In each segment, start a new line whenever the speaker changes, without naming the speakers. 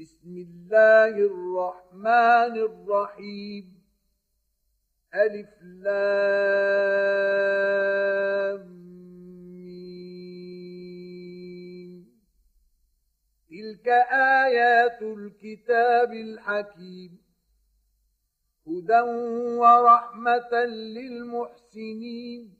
بسم الله الرحمن الرحيم. ألف لام تلك آيات الكتاب الحكيم. هدى ورحمة للمحسنين.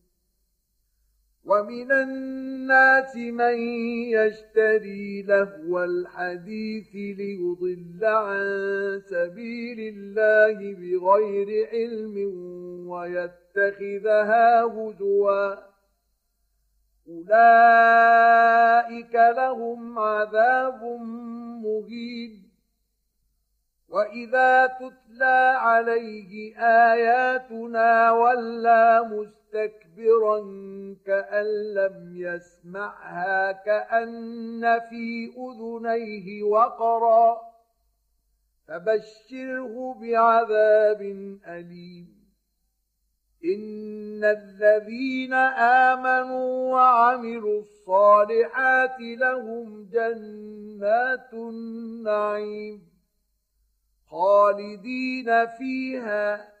ومن الناس من يشتري لهو الحديث ليضل عن سبيل الله بغير علم ويتخذها هزوا أولئك لهم عذاب مهين واذا تتلى عليه اياتنا ولى مستكبرا كأن لم يسمعها كأن في أذنيه وقرا. فبشره بعذاب أليم. إن الذين آمنوا وعملوا الصالحات لهم جنات النعيم خالدين فيها.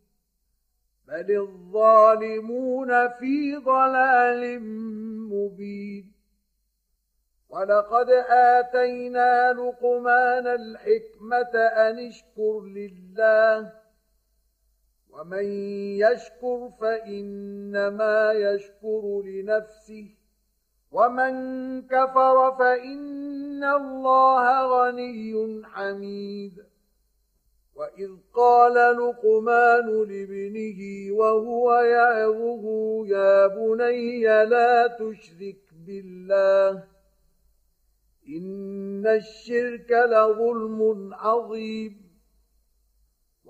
بل الظالمون في ضلال مبين ولقد اتينا لقمان الحكمه ان اشكر لله ومن يشكر فانما يشكر لنفسه ومن كفر فان الله غني حميد واذ قال لقمان لابنه وهو يعظه يا بني لا تشرك بالله ان الشرك لظلم عظيم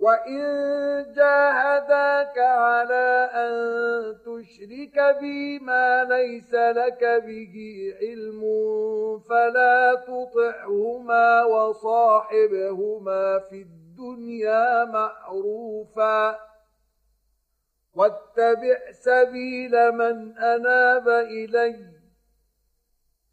وإن جاهداك على أن تشرك بي ما ليس لك به علم فلا تطعهما وصاحبهما في الدنيا معروفا واتبع سبيل من أناب إليّ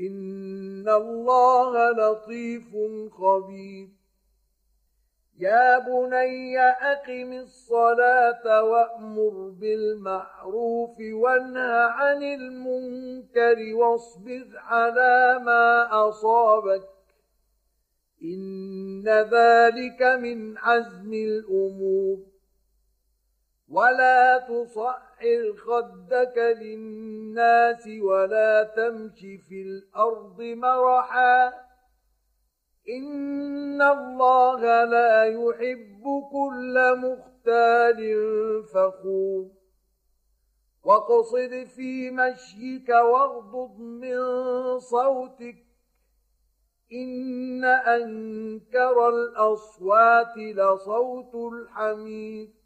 إن الله لطيف خبير. يا بني أقم الصلاة وأمر بالمعروف وانه عن المنكر واصبر على ما أصابك إن ذلك من عزم الأمور. ولا تصعر خدك للناس ولا تمش في الأرض مرحا ان الله لا يحب كل مختال فخور واقصد في مشيك واغضض من صوتك ان انكر الاصوات لصوت الحميد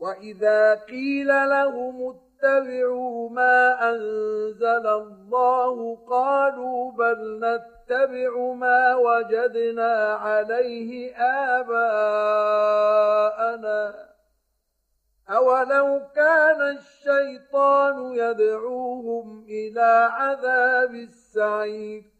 واذا قيل لهم اتبعوا ما انزل الله قالوا بل نتبع ما وجدنا عليه اباءنا اولو كان الشيطان يدعوهم إلى عذاب السعير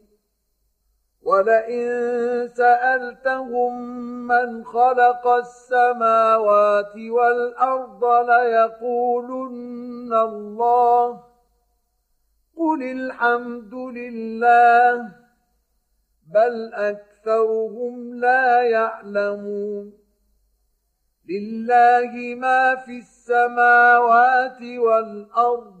ولئن سألتهم من خلق السماوات والأرض ليقولن الله. قل الحمد لله بل أكثرهم لا يعلمون. لله ما في السماوات والأرض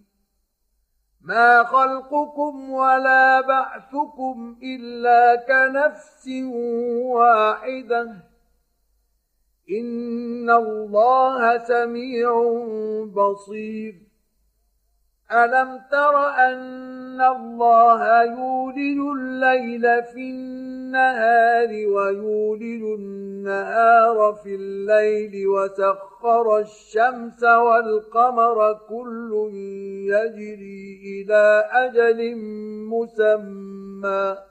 ما خلقكم ولا بعثكم الا كنفس واحدة ان الله سميع بصير ألم تر أن الله يولج الليل في النهار ويولج النهار في الليل وسخر الشمس والقمر كل يجري إلى أجل مسمى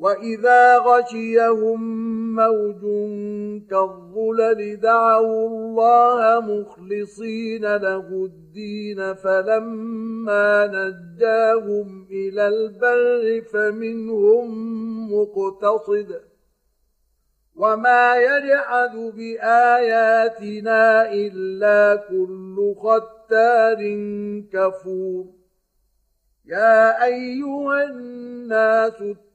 وإذا غشيهم موج كالظلل دعوا الله مخلصين له الدين فلما نجاهم إلى البر فمنهم مقتصد وما يجحد باياتنا الا كل ختار كفور يا أيها الناس